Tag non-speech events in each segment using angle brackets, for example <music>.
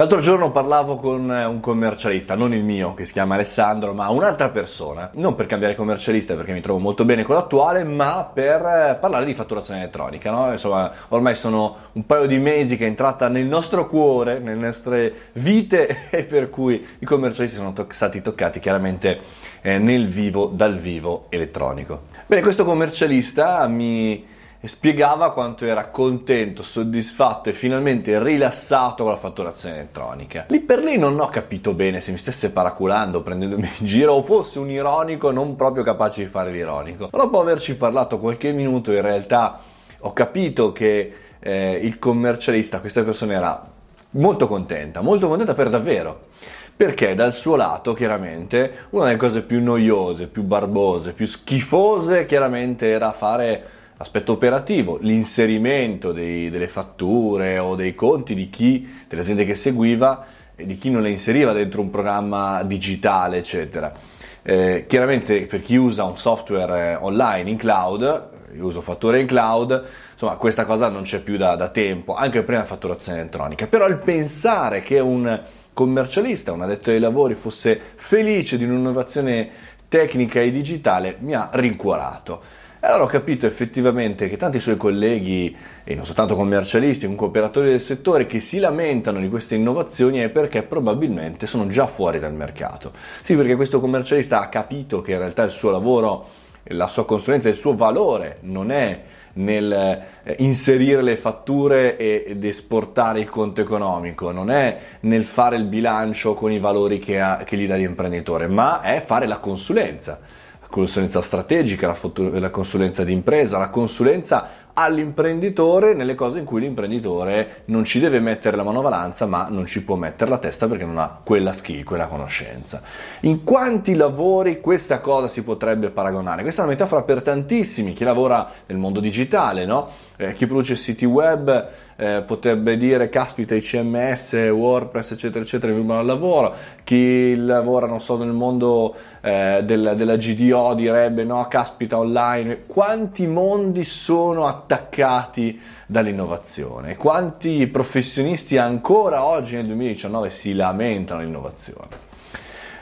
L'altro giorno parlavo con un commercialista, non il mio, che si chiama Alessandro, ma un'altra persona, non per cambiare commercialista perché mi trovo molto bene con l'attuale, ma per parlare di fatturazione elettronica. No? Insomma, ormai sono un paio di mesi che è entrata nel nostro cuore, nelle nostre vite <laughs> e per cui i commercialisti sono to- stati toccati chiaramente eh, nel vivo, dal vivo elettronico. Bene, questo commercialista mi e spiegava quanto era contento, soddisfatto e finalmente rilassato con la fatturazione elettronica. Lì per lì non ho capito bene se mi stesse paraculando, prendendomi in giro o fosse un ironico non proprio capace di fare l'ironico. Ma dopo averci parlato qualche minuto in realtà ho capito che eh, il commercialista, questa persona era molto contenta, molto contenta per davvero perché dal suo lato chiaramente una delle cose più noiose, più barbose, più schifose chiaramente era fare Aspetto operativo, l'inserimento dei, delle fatture o dei conti di chi, delle aziende che seguiva e di chi non le inseriva dentro un programma digitale, eccetera. Eh, chiaramente per chi usa un software eh, online in cloud, io uso fatture in cloud, insomma questa cosa non c'è più da, da tempo, anche prima fatturazione elettronica. Però il pensare che un commercialista, un addetto ai lavori fosse felice di un'innovazione tecnica e digitale mi ha rincuorato. Allora ho capito effettivamente che tanti suoi colleghi, e non soltanto commercialisti, comunque operatori del settore, che si lamentano di queste innovazioni è perché probabilmente sono già fuori dal mercato. Sì, perché questo commercialista ha capito che in realtà il suo lavoro, la sua consulenza, il suo valore non è nel eh, inserire le fatture ed esportare il conto economico, non è nel fare il bilancio con i valori che, ha, che gli dà l'imprenditore, ma è fare la consulenza consulenza strategica, la, la consulenza di impresa, la consulenza all'imprenditore nelle cose in cui l'imprenditore non ci deve mettere la manovalanza ma non ci può mettere la testa perché non ha quella skill, quella conoscenza. In quanti lavori questa cosa si potrebbe paragonare? Questa è una metafora per tantissimi, chi lavora nel mondo digitale, no? eh, chi produce siti web eh, potrebbe dire caspita i CMS, WordPress eccetera eccetera mi il lavoro, chi lavora non so nel mondo eh, della, della GDO direbbe no caspita online, quanti mondi sono attaccati dall'innovazione, quanti professionisti ancora oggi nel 2019 si lamentano dell'innovazione.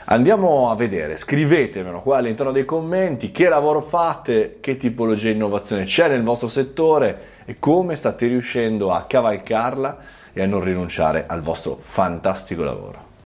Andiamo a vedere, scrivetemelo qua all'interno dei commenti che lavoro fate, che tipologia di innovazione c'è nel vostro settore e come state riuscendo a cavalcarla e a non rinunciare al vostro fantastico lavoro.